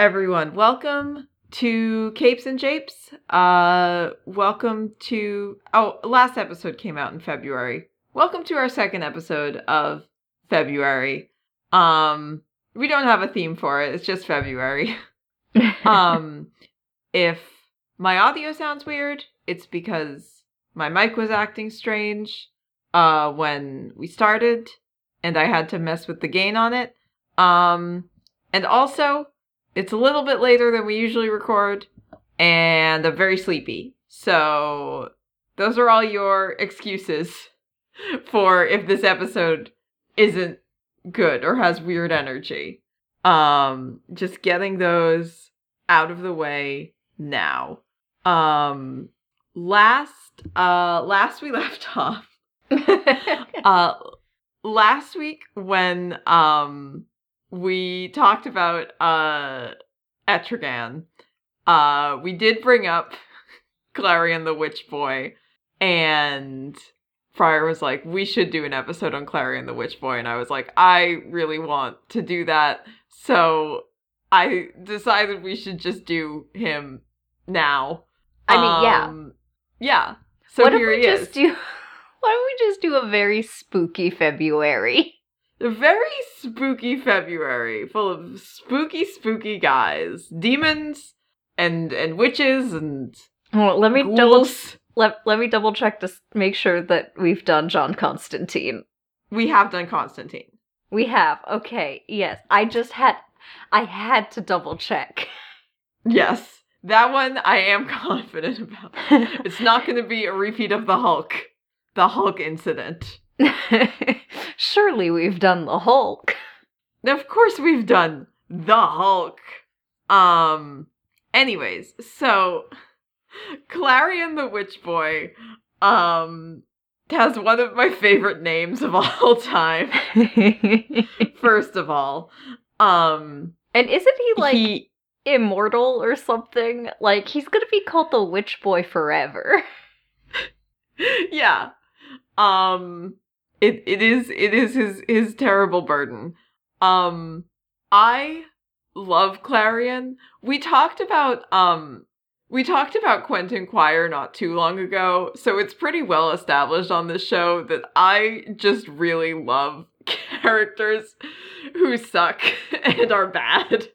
Everyone. Welcome to Capes and Japes. Uh, welcome to. Oh, last episode came out in February. Welcome to our second episode of February. Um, we don't have a theme for it. It's just February. um, if my audio sounds weird, it's because my mic was acting strange uh when we started and I had to mess with the gain on it. Um and also it's a little bit later than we usually record and I'm very sleepy. So those are all your excuses for if this episode isn't good or has weird energy. Um just getting those out of the way now. Um last uh last we left off uh last week when um we talked about uh Etrigan, uh we did bring up Klarion the Witch Boy and Friar was like, we should do an episode on Klarion the Witch Boy, and I was like, I really want to do that. So I decided we should just do him now. I mean, yeah. Um, Yeah. So what if we he is. just do? Why don't we just do a very spooky February? A very spooky February, full of spooky, spooky guys, demons, and and witches and Well, let me double let, let me double check to make sure that we've done John Constantine. We have done Constantine. We have. Okay. Yes. I just had I had to double check. Yes, that one I am confident about. It's not going to be a repeat of the Hulk, the Hulk incident. Surely we've done the Hulk. Of course, we've done the Hulk. Um. Anyways, so Klarion the Witch Boy, um, has one of my favorite names of all time. First of all, um, and isn't he like he immortal or something? Like he's gonna be called the Witch Boy forever. yeah. Um it it is it is his his terrible burden. Um I love Klarion. We talked about um we talked about Quentin Quire not too long ago, so it's pretty well established on this show that I just really love characters who suck and are bad.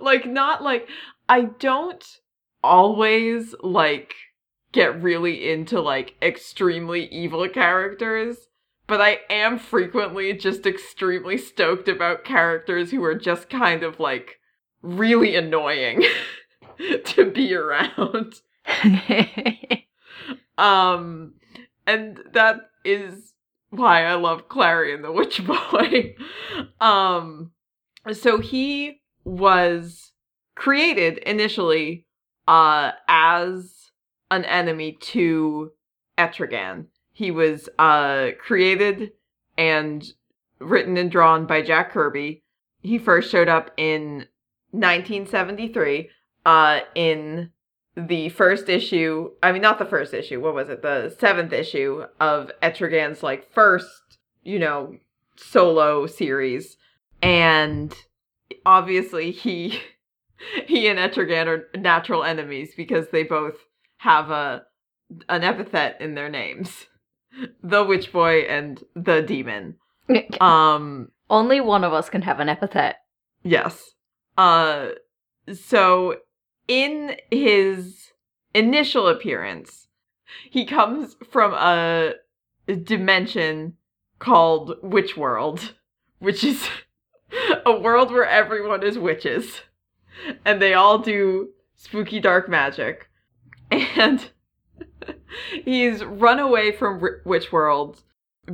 Like not like I don't always like get really into like extremely evil characters, but I am frequently just extremely stoked about characters who are just kind of like really annoying to be around. Um and that is why I love Klarion the Witch Boy. um so he was created initially uh as an enemy to Etrigan. He was uh created and written and drawn by Jack Kirby. He first showed up in 1973 uh in the first issue, I mean not the first issue, what was it? The 7th issue of Etrigan's like first, you know, solo series and obviously he he and Etrigan are natural enemies because they both have a an epithet in their names. The witch boy and the demon. Um Only one of us can have an epithet. yes. Uh so in his initial appearance, he comes from a dimension called Witch World, which is a world where everyone is witches and they all do spooky dark magic. And he's run away from R- Witch World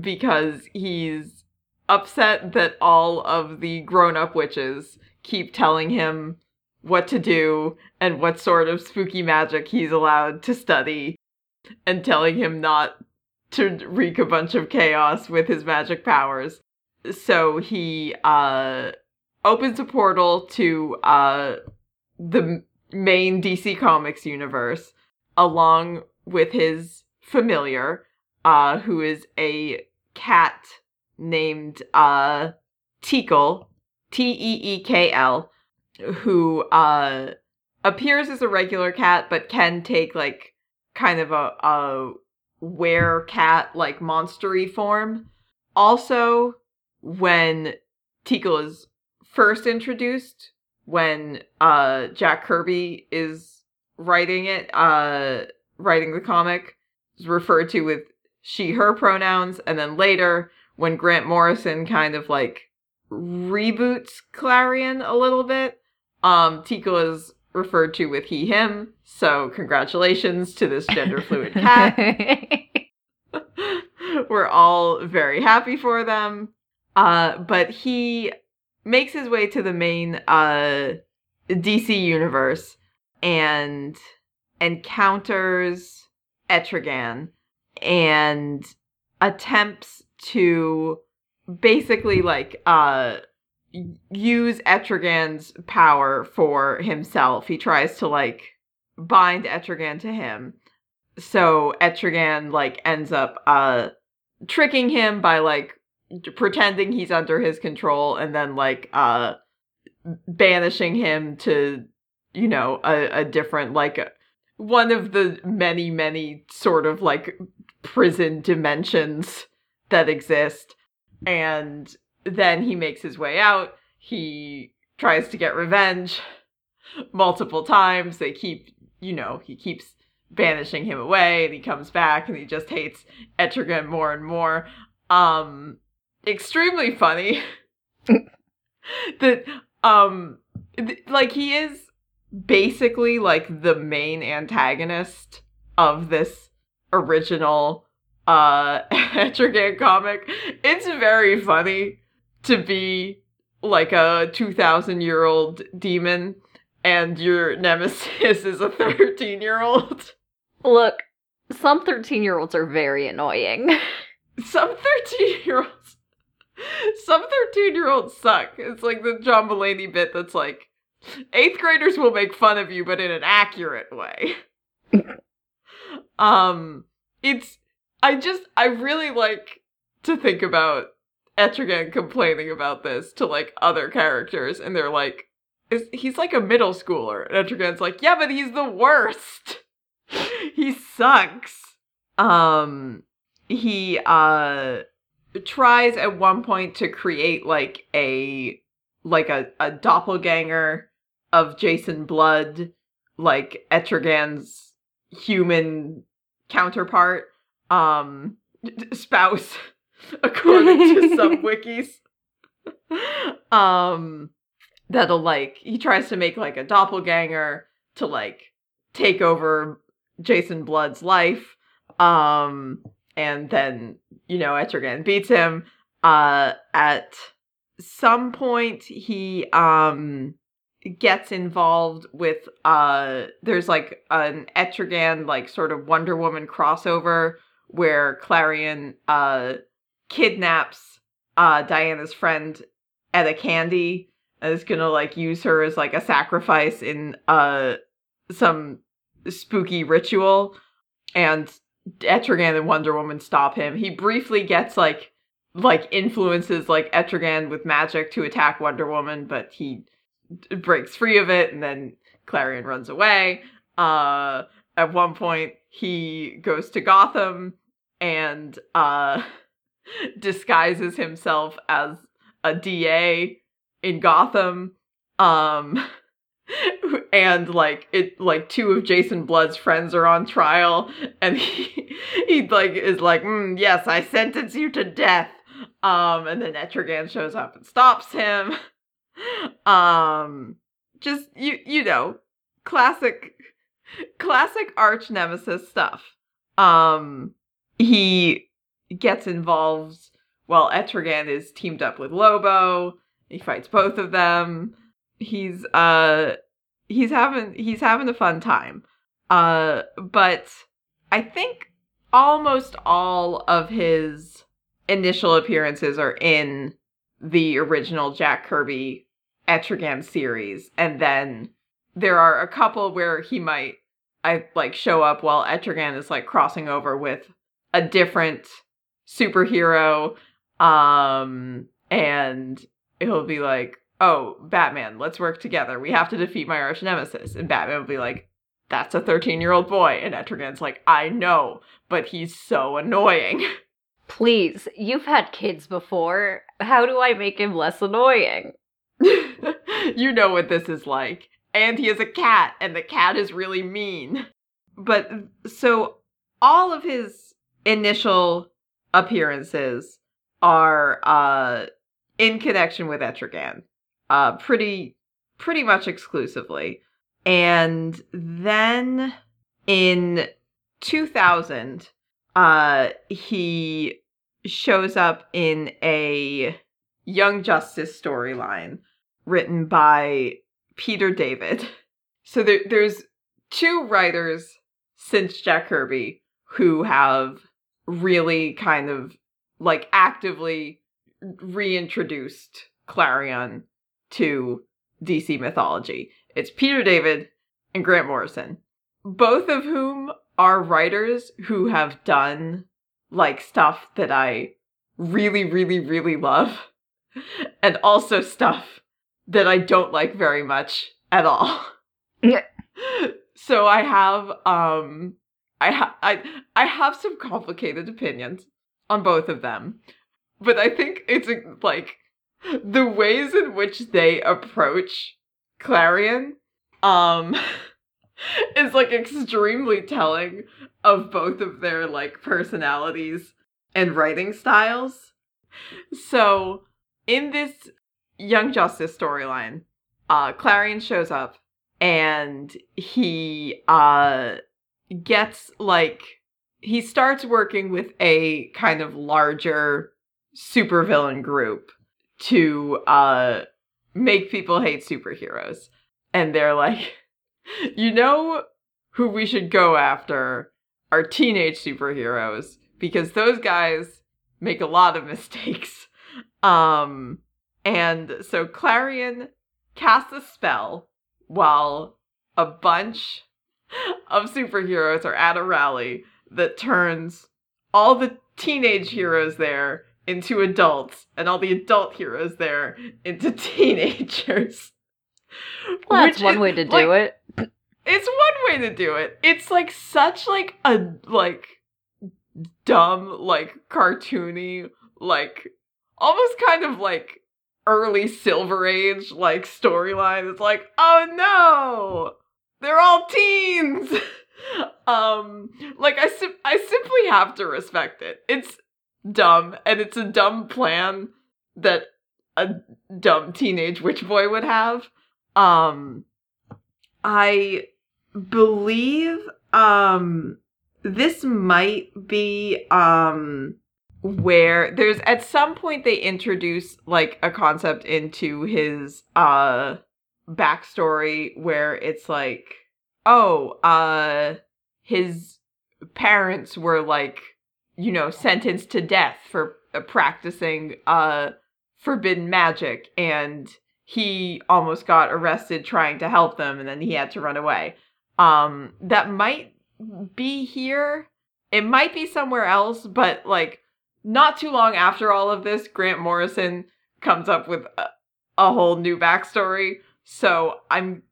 because he's upset that all of the grown up witches keep telling him what to do and what sort of spooky magic he's allowed to study and telling him not to wreak a bunch of chaos with his magic powers. So he uh opens a portal to uh the main DC Comics universe along with his familiar uh who is a cat named uh Teekl T E E K L who uh appears as a regular cat but can take like kind of a a were cat like monstery form. Also, when Teekl is first introduced, when uh Jack Kirby is writing it, uh writing the comic, is referred to with she her pronouns, and then later when Grant Morrison kind of like reboots Klarion a little bit, um Teekl is referred to with he him. So congratulations to this gender fluid cat. We're all very happy for them. Uh, but he makes his way to the main uh, DC universe and encounters Etrigan and attempts to basically like uh use Etrigan's power for himself. He tries to like bind Etrigan to him. So Etrigan like ends up uh tricking him by like pretending he's under his control and then like uh banishing him to you know a, a different like one of the many many sort of like prison dimensions that exist. And then he makes his way out. He tries to get revenge multiple times. They keep you know he keeps banishing him away and he comes back and he just hates etrigan more and more. Um extremely funny that um th- like he is basically like the main antagonist of this original uh Etrigan comic. It's very funny to be like a 2000 year old demon and your nemesis is a 13 year old. Look, some 13 year olds are very annoying. Some 13 year olds some 13 year olds suck. It's like the John Mulaney bit that's like, eighth graders will make fun of you, but in an accurate way. um, it's, I just, I really like to think about Etrigan complaining about this to like other characters, and they're like, is, he's like a middle schooler. And Etrigan's like, yeah, but he's the worst. he sucks. Um, he, uh, tries at one point to create like a like a, a doppelganger of Jason Blood, like Etrigan's human counterpart, um spouse, according to some wikis. um that'll like he tries to make like a doppelganger to like take over Jason Blood's life. Um and then you know Etrigan beats him. Uh, at some point, he um gets involved with uh there's like an Etrigan like sort of Wonder Woman crossover where Klarion uh kidnaps uh Diana's friend Etta Candy and is gonna like use her as like a sacrifice in uh some spooky ritual and Etrigan and Wonder Woman stop him. He briefly gets like like influences like Etrigan with magic to attack Wonder Woman, but he breaks free of it and then Klarion runs away. Uh at one point he goes to Gotham and uh disguises himself as a DA in Gotham. Um and like it like two of Jason Blood's friends are on trial and he he like is like mm, yes I sentence you to death um and then Etrigan shows up and stops him um just you you know classic classic arch nemesis stuff. Um he gets involved while Etrigan is teamed up with Lobo. He fights both of them. He's uh he's having he's having a fun time. Uh but i think almost all of his initial appearances are in the original jack kirby etrigan series and then there are a couple where he might i like show up while etrigan is like crossing over with a different superhero um and he'll be like oh, Batman, let's work together. We have to defeat my arch nemesis. And Batman will be like, that's a 13 year old boy. And Etrigan's like, I know, but he's so annoying. Please, you've had kids before. How do I make him less annoying? you know what this is like. And he is a cat, and the cat is really mean. But so all of his initial appearances are uh in connection with Etrigan. Uh pretty pretty much exclusively. And then in 2000 uh he shows up in a Young Justice storyline written by Peter David. So there, there's two writers since Jack Kirby who have really kind of like actively reintroduced Klarion to DC mythology. It's Peter David and Grant Morrison, both of whom are writers who have done like stuff that I really, really, really love, and also stuff that I don't like very much at all. Yeah. so I have um I ha- I I have some complicated opinions on both of them. But I think it's like the ways in which they approach Klarion um is like extremely telling of both of their like personalities and writing styles. So, in this Young Justice storyline, uh Klarion shows up and he uh gets like he starts working with a kind of larger supervillain group to uh make people hate superheroes. And they're like, you know who we should go after are teenage superheroes because those guys make a lot of mistakes. Um and so Klarion casts a spell while a bunch of superheroes are at a rally that turns all the teenage heroes there into adults and all the adult heroes there into teenagers. Well, that's Which one is, way to do like, it. It's one way to do it. It's like such like a like dumb like cartoony like almost kind of like early silver age like storyline. It's like, "Oh no. They're all teens." um like I sim- I simply have to respect it. It's dumb and it's a dumb plan that a dumb teenage witch boy would have. Um I believe um this might be um where there's at some point they introduce like a concept into his uh backstory where it's like oh uh his parents were like you know sentenced to death for uh, practicing uh forbidden magic and he almost got arrested trying to help them and then he had to run away. Um that might be here. It might be somewhere else but like not too long after all of this grant morrison comes up with a, a whole new backstory. So i'm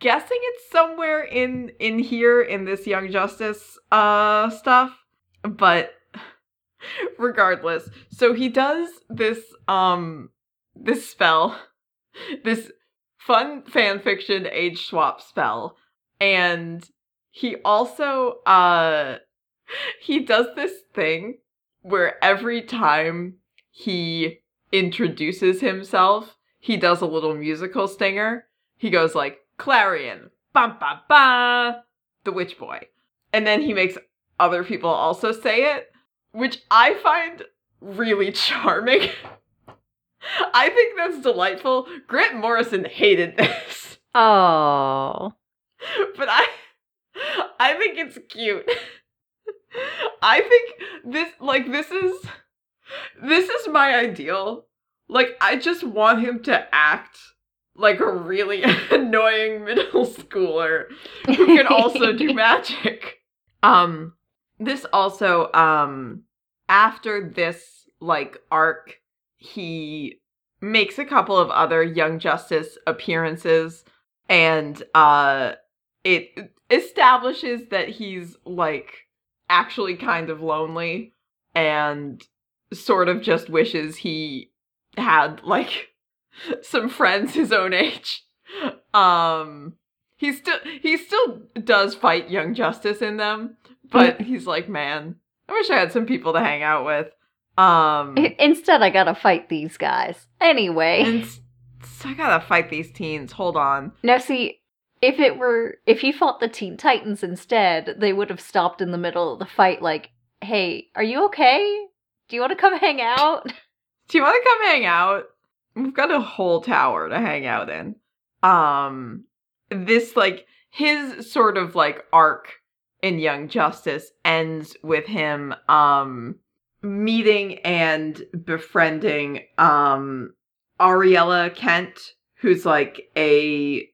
guessing it's somewhere in in here in this young justice uh stuff but regardless. So he does this um this spell this fun fan fiction age swap spell. And he also uh he does this thing where every time he introduces himself he does a little musical stinger. He goes like klarion bum ba ba the witch boy. And then he makes other people also say it which i find really charming i think that's delightful grant morrison hated this Oh. but I I think it's cute. I think this like this is this is my ideal. Like I just want him to act like a really annoying middle schooler who can also do magic. Um this also um after this like arc he makes a couple of other Young Justice appearances and uh it establishes that he's like actually kind of lonely and sort of just wishes he had like some friends his own age. Um he still he still does fight Young Justice in them, but he's like, man, I wish I had some people to hang out with. Um Instead, I gotta fight these guys. Anyway. and s- I gotta fight these teens. Hold on. Now, see, if it were, if he fought the Teen Titans instead, they would have stopped in the middle of the fight, like, hey, are you okay? Do you want to come hang out? Do you want to come hang out? We've got a whole tower to hang out in. Um, this like his sort of like arc in Young Justice ends with him um meeting and befriending um Ariella Kent, who's like a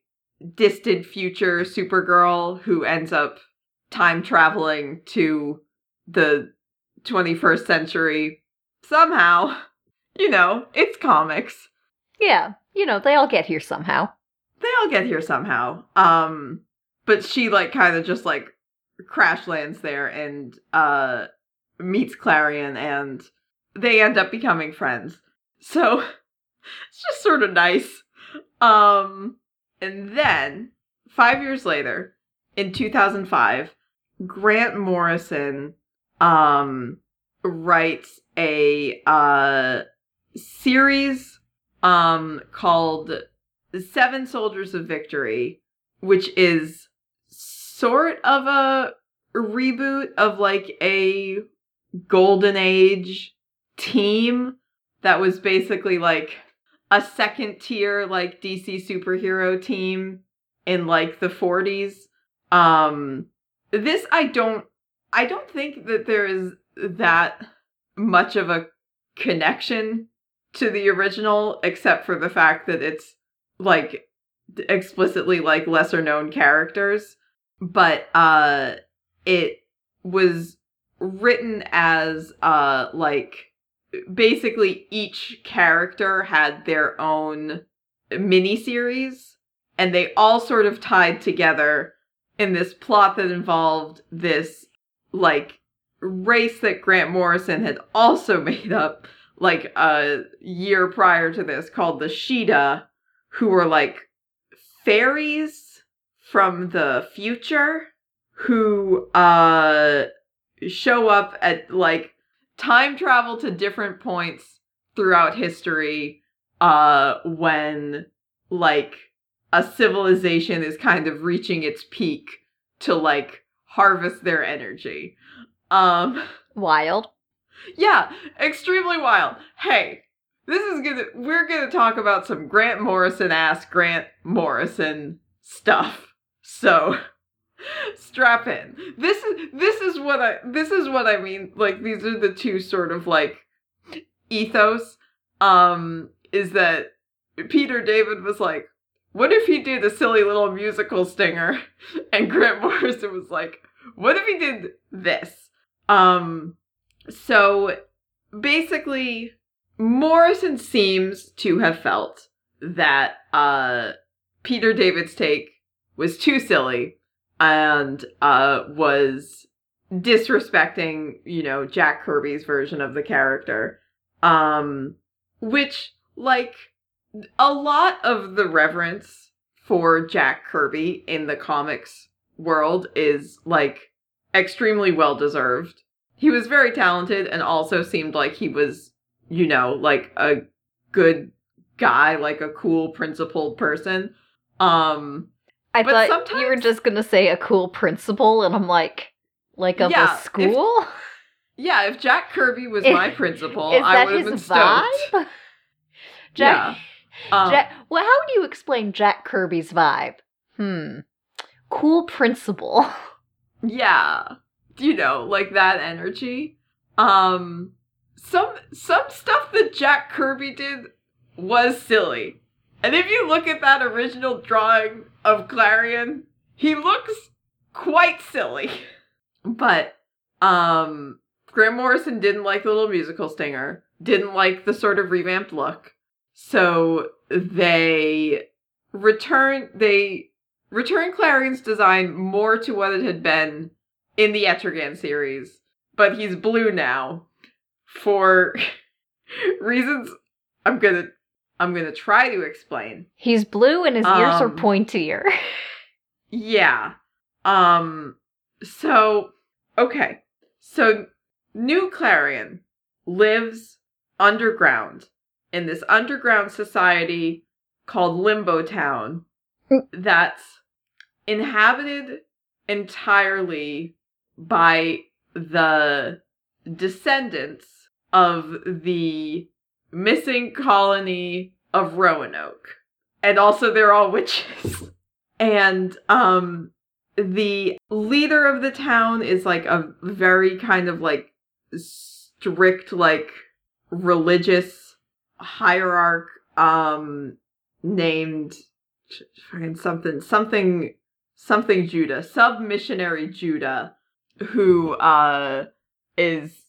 distant future Supergirl who ends up time traveling to the 21st century somehow. You know, it's comics. yeah, you know, they all get here somehow. They all get here somehow. Um but she like kind of just like crash lands there and uh meets Klarion and they end up becoming friends. So it's just sort of nice. Um and then 5 years later in 2005 Grant Morrison um writes a uh series um called Seven Soldiers of Victory, which is sort of a reboot of like a golden age team that was basically like a second tier like DC superhero team in like the 40s. Um this I don't I don't think that there is that much of a connection to the original except for the fact that it's like explicitly like lesser known characters but uh it was written as uh like basically each character had their own mini series and they all sort of tied together in this plot that involved this like race that Grant Morrison had also made up like a year prior to this called the Sheeda who were like fairies from the future who uh show up at like time travel to different points throughout history uh when like a civilization is kind of reaching its peak to like harvest their energy um Wild. yeah, extremely wild. Hey, this is gonna we're gonna talk about some Grant Morrison ass Grant Morrison stuff. So strap in. This is this is what I this is what I mean. Like these are the two sort of like ethos. Um, is that Peter David was like, what if he did a silly little musical stinger? And Grant Morrison was like, what if he did this? Um, so basically, Morrison seems to have felt that uh, Peter David's take was too silly and uh, was disrespecting, you know, Jack Kirby's version of the character. Um, which, like, a lot of the reverence for Jack Kirby in the comics world is, like, extremely well deserved. He was very talented and also seemed like he was, you know, like a good guy, like a cool principled person. Um I But thought you were just gonna say a cool principal, and I'm like, like of Yeah, a if- school? yeah, if Jack Kirby was Is- my principal, Is I that would have been stoked. vibe? Jack, Um, Jack, well, how do you explain Jack Kirby's vibe? Hmm. Cool principal. yeah you know like that energy um some some stuff that jack kirby did was silly and if you look at that original drawing of klarion he looks quite silly. But um grant morrison didn't like the little musical stinger didn't like the sort of revamped look. So they return they return Klarion's design more to what it had been in the Etrigan series, but he's blue now for reasons I'm gonna I'm gonna try to explain. He's blue and his ears are Um, pointier. Yeah. Um so okay. So New Klarion lives underground in this underground society called Limbo Town Mm. that's inhabited entirely by the descendants of the missing colony of Roanoke. And also they're all witches. and um the leader of the town is like a very kind of like strict like religious hierarch um named fucking something something something Judah sub missionary Judah who uh is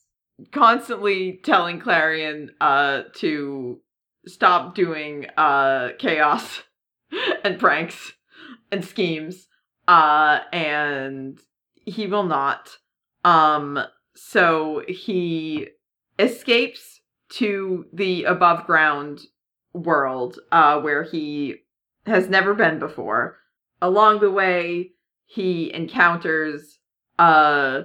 constantly telling Klarion uh to stop doing uh chaos and pranks and schemes uh and he will not. Um so he escapes to the above ground world uh where he has never been before. Along the way he encounters a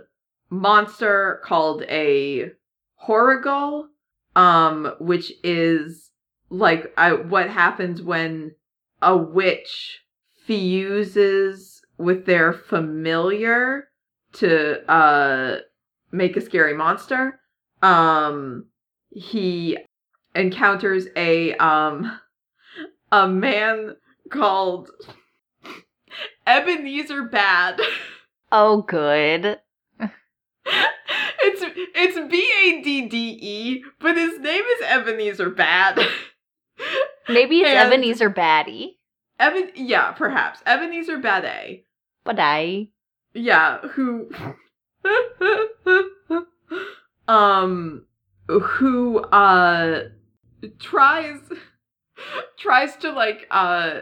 monster called a horrigal um which is like I, what happens when a witch fuses with their familiar to uh make a scary monster um he encounters a um a man called Ebenezer Bad. oh, good. It's B A D D E, but his name is Ebenezer Bad. Maybe it's And- Ebenezer Batty. Eben, yeah, perhaps Ebenezer Bade. But I. Yeah, who um who uh tries tries to like uh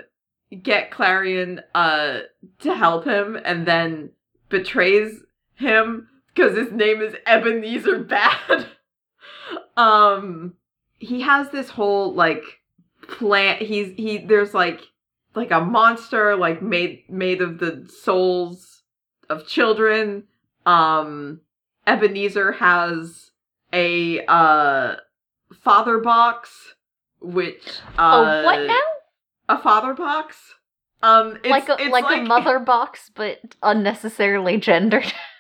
get Klarion uh to help him and then betrays him because his name is Ebenezer Bad. um he has this whole like plant. he's he there's like like a monster like made made of the souls of children um ebenezer has a uh father box which uh oh, what now? a father box um it's, like a it's like, a mother box, but unnecessarily gendered.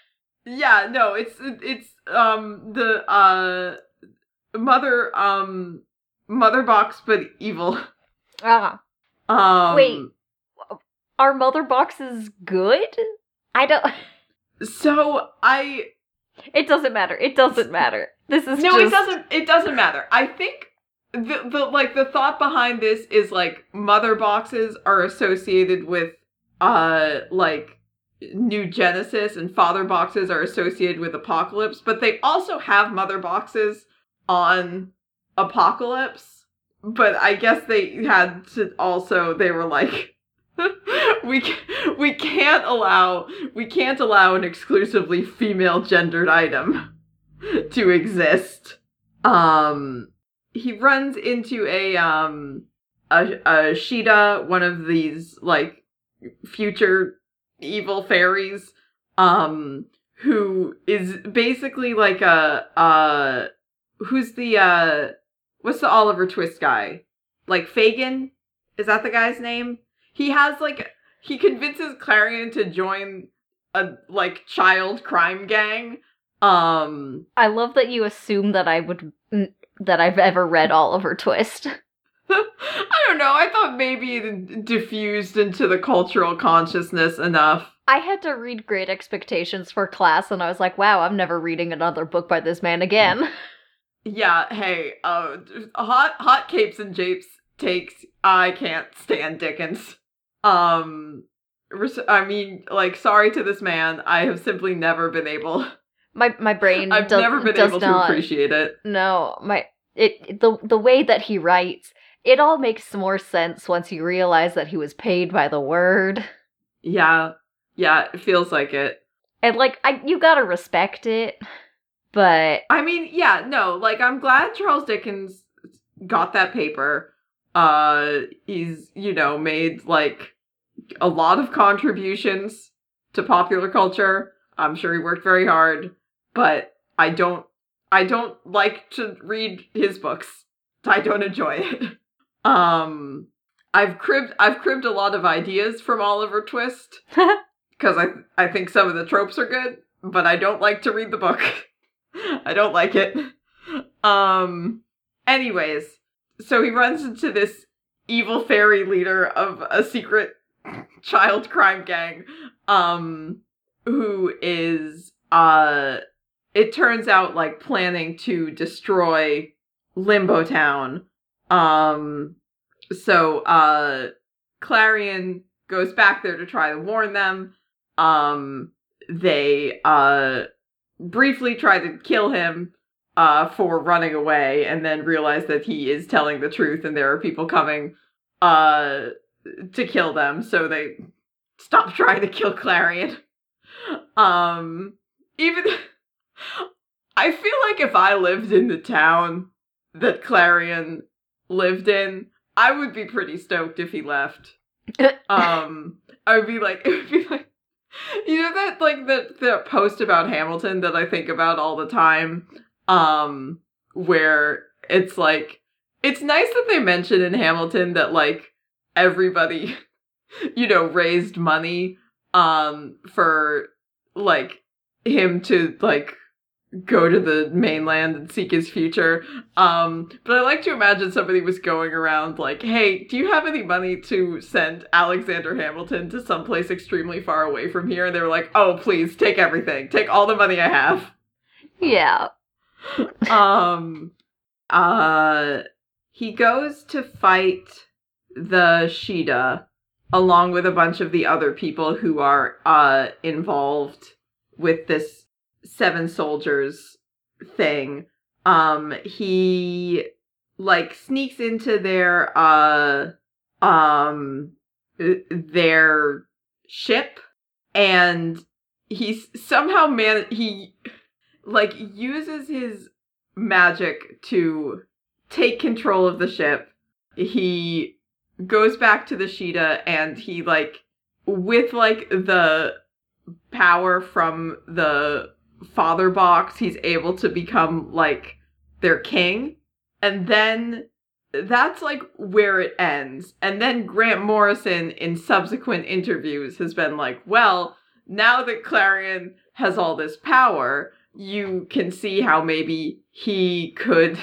yeah no it's it's um the uh mother um mother box but evil ah, um Wait. are mother boxes good? I don't. so i It doesn't matter. It doesn't matter. This is no just... it doesn't it doesn't matter i think the, the like the thought behind this is like mother boxes are associated with uh like new genesis and father boxes are associated with Apokolips but they also have mother boxes on Apokolips. But i guess they had to also they were like we ca- we can't allow we can't allow an exclusively female gendered item to exist. Um he runs into a um a, a Sheeda, one of these like future evil fairies, um, who is basically like a uh who's the uh what's the Oliver Twist guy? Like Fagin? Is that the guy's name? He has like he convinces Klarion to join a like child crime gang. Um I love that you assume that I would that I've ever read Oliver Twist. I don't know. I thought maybe it diffused into the cultural consciousness enough. I had to read Great Expectations for class, and I was like, "Wow, I'm never reading another book by this man again." Yeah, hey, uh, hot hot capes and japes takes. I can't stand Dickens. Um, res- I mean, like, sorry to this man. I have simply never been able. My my brain I've does, never been does able not. to appreciate it. No, my it the the way that he writes it all makes more sense once you realize that he was paid by the word. Yeah. Yeah, it feels like it. And like I you got to respect it. But I mean, yeah, no, like I'm glad Charles Dickens got that paper. Uh he's, you know, made like a lot of contributions to popular culture. I'm sure he worked very hard, but I don't I don't like to read his books. I don't enjoy it. Um I've cribbed I've cribbed a lot of ideas from Oliver Twist because I I think some of the tropes are good, but I don't like to read the book. I don't like it. Um anyways, so he runs into this evil fairy leader of a secret child crime gang um who is uh it turns out like planning to destroy limbo town um so uh klarion goes back there to try to warn them. Um they uh briefly try to kill him uh for running away and then realize that he is telling the truth and there are people coming uh to kill them. So they stop trying to kill klarion. Um even i feel like if i lived in the town that klarion lived in i would be pretty stoked if he left. Um i would be like it would be like you know that like the the post about hamilton that i think about all the time? Um where it's like it's nice that they mention in hamilton that like everybody you know raised money um for like him to like go to the mainland and seek his future. Um but i like to imagine somebody was going around like hey do you have any money to send alexander hamilton to someplace extremely far away from here? And they were like oh please take everything. Take all the money i have. Yeah. um uh he goes to fight the Sheeda along with a bunch of the other people who are uh involved with this seven soldiers thing. Um he like sneaks into their uh um their ship and he's somehow man he like uses his magic to take control of the ship. He goes back to the Sheeda and he like with like the power from the father box, he's able to become like their king. And then that's like where it ends. And then Grant Morrison in subsequent interviews has been like, well, now that Klarion has all this power, you can see how maybe he could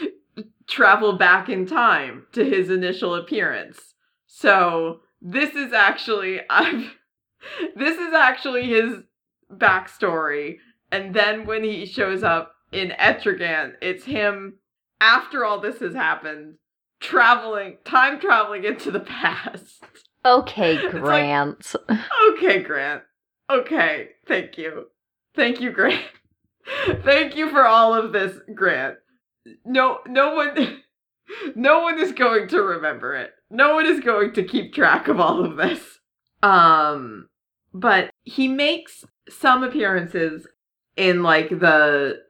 travel back in time to his initial appearance. So this is actually I've this is actually his backstory. And then when he shows up in Etrigan, it's him after all this has happened, traveling time traveling into the past. Okay, It's like- Grant. Okay, Grant. Okay, thank you. Thank you, Grant. thank you for all of this, Grant. No no one no one is going to remember it. No one is going to keep track of all of this. Um but he makes some appearances in like the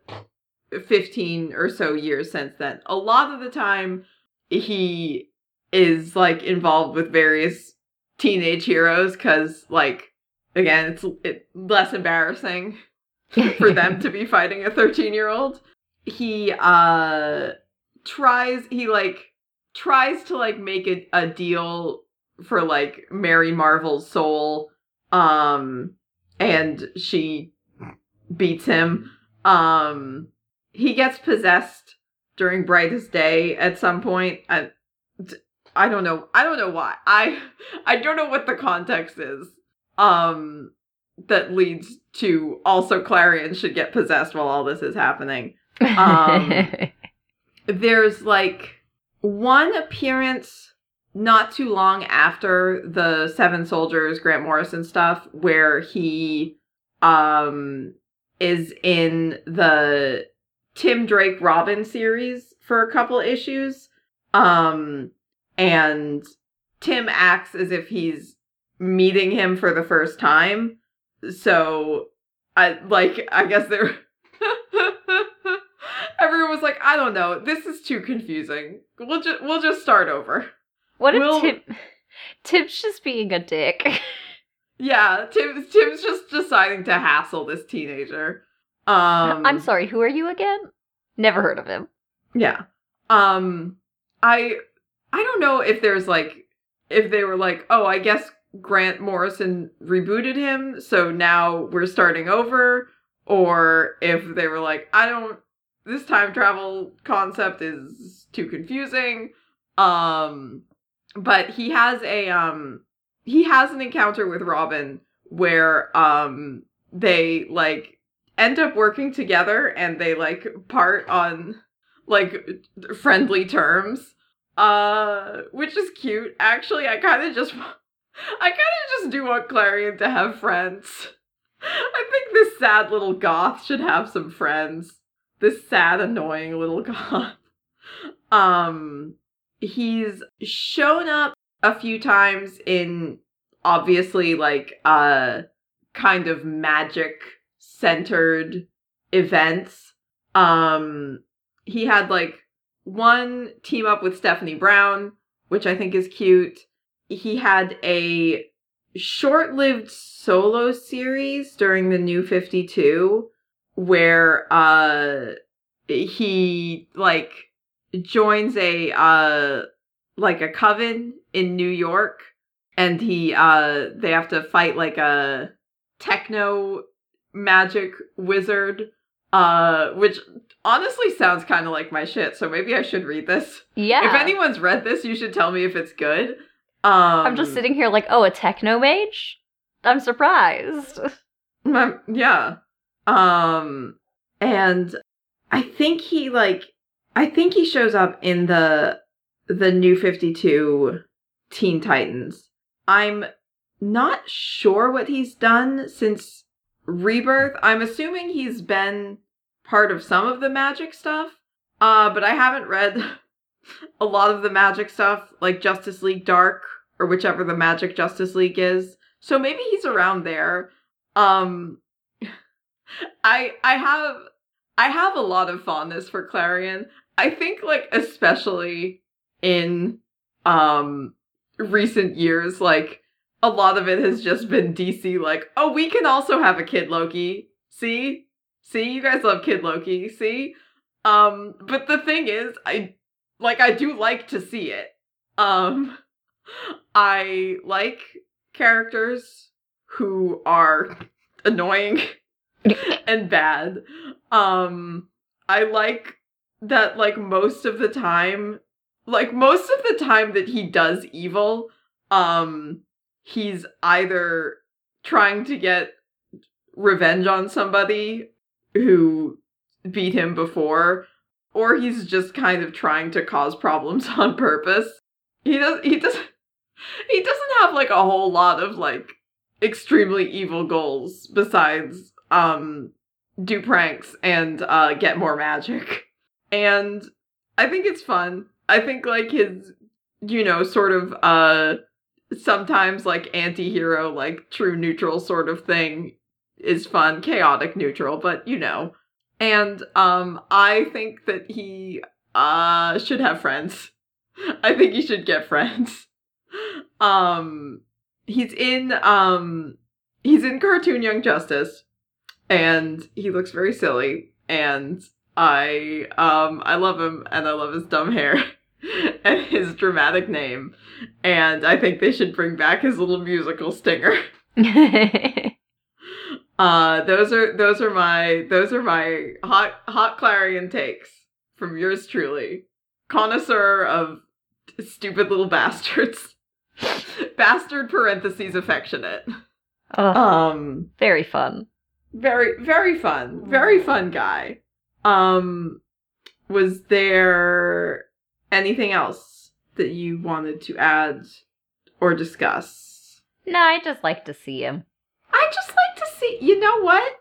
15 or so years since then. A lot of the time he is like involved with various teenage heroes cuz like again it's it, less embarrassing for them to be fighting a 13 year old he uh tries he like tries to like make a, a deal for like mary marvel's soul um and she beats him. Um he gets possessed during brightest day at some point i i don't know i don't know why. I i don't know what the context is um that leads to also klarion should get possessed while all this is happening. Um, there's like one appearance not too long after the seven soldiers grant morrison stuff where he um is in the tim drake robin series for a couple issues Um, and Tim acts as if he's meeting him for the first time. So, I like, I guess they're. Everyone was like, I don't know, this is too confusing. We'll just we'll just start over. What if Will- Tim Tim's just being a dick? Yeah, Tim Tim's just deciding to hassle this teenager. Um I'm sorry, who are you again? Never heard of him. Yeah. Um I I don't know if there's like if they were like, "Oh, I guess Grant Morrison rebooted him, so now we're starting over," or if they were like, "I don't this time travel concept is too confusing." Um but he has a um he has an encounter with Robin where um they like end up working together and they like part on like friendly terms uh which is cute. Actually i kind of just i kind of just do want klarion to have friends. I think this sad little goth should have some friends. This sad annoying little goth. Um he's shown up a few times in obviously like uh kind of magic centered events um he had like one team up with Stephanie Brown, which I think is cute. He had a short-lived solo series during the New 52 where uh he like joins a uh like a coven in New York and he uh they have to fight like a techno magic wizard uh which honestly sounds kind of like my shit so maybe i should read this Yeah. if anyone's read this you should tell me if it's good um I'm just sitting here like, oh, a techno mage? I'm surprised. yeah um and i think he like i think he shows up in the the new 52 teen titans. I'm not sure what he's done since rebirth. I'm assuming he's been part of some of the magic stuff uh but i haven't read a lot of the magic stuff like justice league dark or whichever the magic justice league is. So maybe he's around there. Um i i have i have a lot of fondness for klarion i think like especially in um recent years like a lot of it has just been dc like oh we can also have a kid loki. See? See? You guys love kid loki. See? Um but the thing is i like i do like to see it. Um i like characters who are annoying and bad. Um I like that like most of the time like most of the time that he does evil, um he's either trying to get revenge on somebody who beat him before or he's just kind of trying to cause problems on purpose. He does he does he doesn't have like a whole lot of like extremely evil goals besides um do pranks and uh get more magic. And I think it's fun. I think like his you know sort of uh sometimes like anti-hero like true neutral sort of thing is fun, chaotic neutral, but you know. And um I think that he uh should have friends. I think he should get friends. Um he's in um he's in cartoon Young Justice and he looks very silly and I um I love him and I love his dumb hair and his dramatic name and I think they should bring back his little musical stinger. Uh those are those are my those are my hot hot klarion takes from yours truly. Connoisseur of stupid little bastards. Bastard parentheses affectionate. oh, Um very fun. very very fun very fun guy um was there anything else that you wanted to add or discuss No, I just like to see him. i just like to see you know what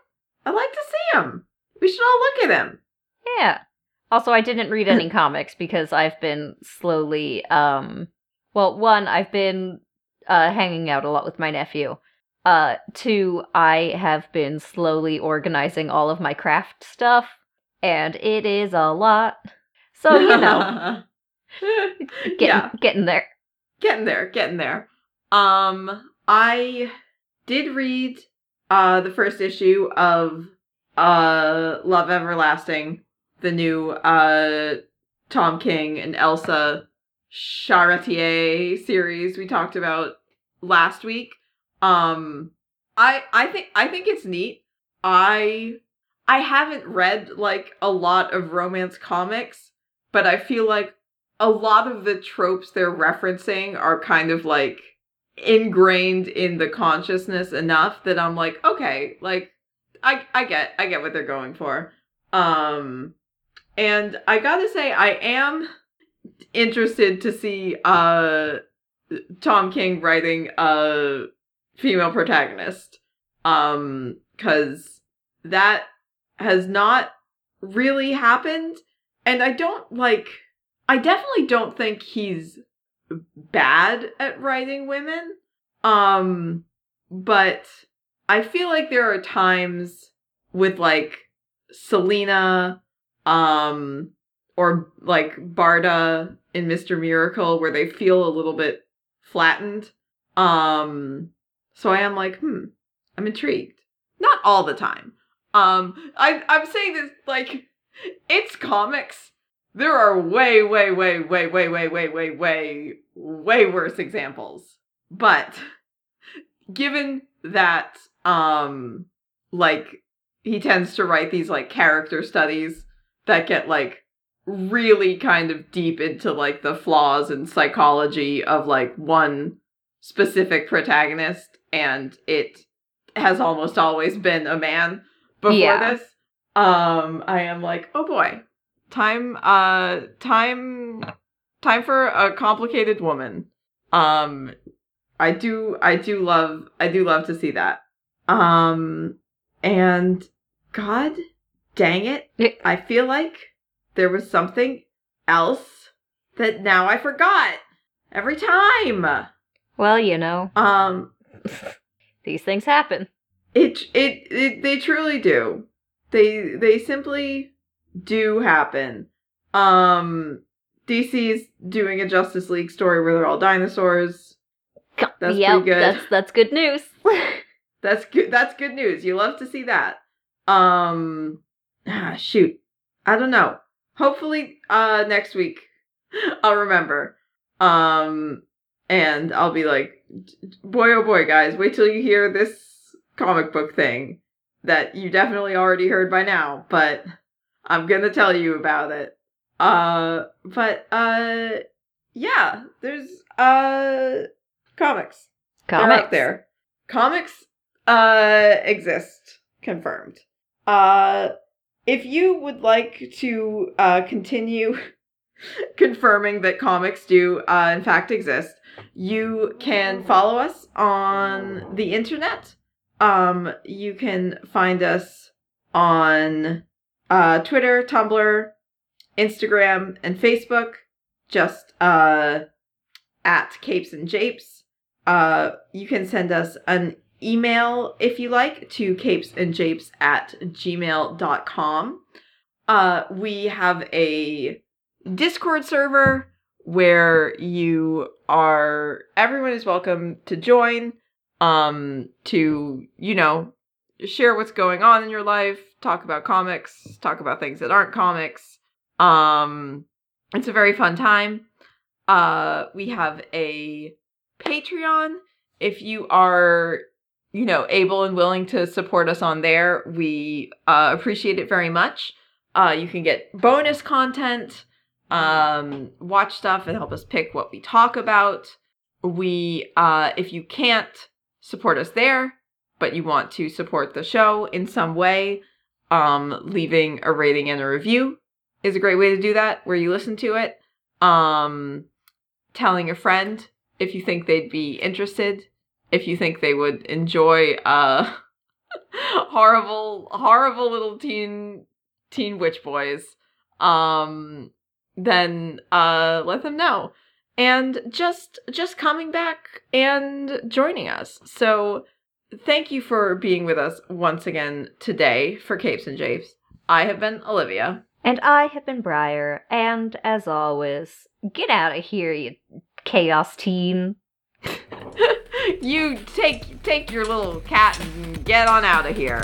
i like to see him we should all look at him Yeah. Also, I didn't read any comics because I've been slowly, um, well, one, I've been uh, hanging out a lot with my nephew. Uh, two, I have been slowly organizing all of my craft stuff, and it is a lot. So you know, getting yeah, getting there. getting there, getting there. Um, I did read uh the first issue of uh Love Everlasting, the new uh Tom King and Elsa Charretier series we talked about last week. Um I I think I think it's neat. I I haven't read like a lot of romance comics, but I feel like a lot of the tropes they're referencing are kind of like ingrained in the consciousness enough that I'm like, okay, like I I get I get what they're going for. Um and I got to say I am interested to see uh Tom King writing a female protagonist. Um cuz that has not really happened and I don't like I definitely don't think he's bad at writing women. Um but I feel like there are times with like Selina um or like Barda in Mr. Miracle where they feel a little bit flattened. Um so I am like, hmm, I'm intrigued. Not all the time. Um I I'm saying this like it's comics there are way, way, way, way, way, way, way, way, way, way worse examples. But given that, um, like, he tends to write these, like, character studies that get, like, really kind of deep into, like, the flaws and psychology of, like, one specific protagonist, and it has almost always been a man before Yeah. this. Um, I am like, oh boy, time uh time time for a complicated woman um i do i do love i do love to see that um and god dang it i feel like there was something else that now i forgot every time Well, you know, um these things happen. It it, it they truly do. They they simply do happen. Um dc's doing a justice league story where they're all dinosaurs. That's yep, pretty good. that's that's good news. that's good that's good news. You love to see that. Um ah, shoot. I don't know. Hopefully uh next week i'll remember. Um and i'll be like boy oh boy guys wait till you hear this comic book thing that you definitely already heard by now but i'm gonna tell you about it uh but uh yeah there's uh comics Comics. out there. Comics uh exist. Confirmed. Uh if you would like to uh continue confirming that comics do uh in fact exist, you can follow us on the internet. Um you can find us on uh Twitter, Tumblr, Instagram, and Facebook. Just uh at Capes and Japes. Uh, you can send us an email if you like to capesandjapes at gmail.com. Uh, we have a Discord server where you are, everyone is welcome to join, um, to, you know, share what's going on in your life, talk about comics, talk about things that aren't comics. Um, it's a very fun time. Uh, we have a Patreon. If you are, you know, able and willing to support us on there, we uh, appreciate it very much. Uh, you can get bonus content, um, watch stuff, and help us pick what we talk about. We, uh, if you can't support us there, but you want to support the show in some way, um, leaving a rating and a review is a great way to do that, where you listen to it. Um, telling a friend if you think they'd be interested, if you think they would enjoy uh horrible horrible little teen teen witch boys. um, then uh, let them know. And just just coming back and joining us. So thank you for being with us once again today for Capes and Japes. I have been Olivia. And I have been Briar, and as always, get out of here, you chaos team. you take take your little cat and get on out of here.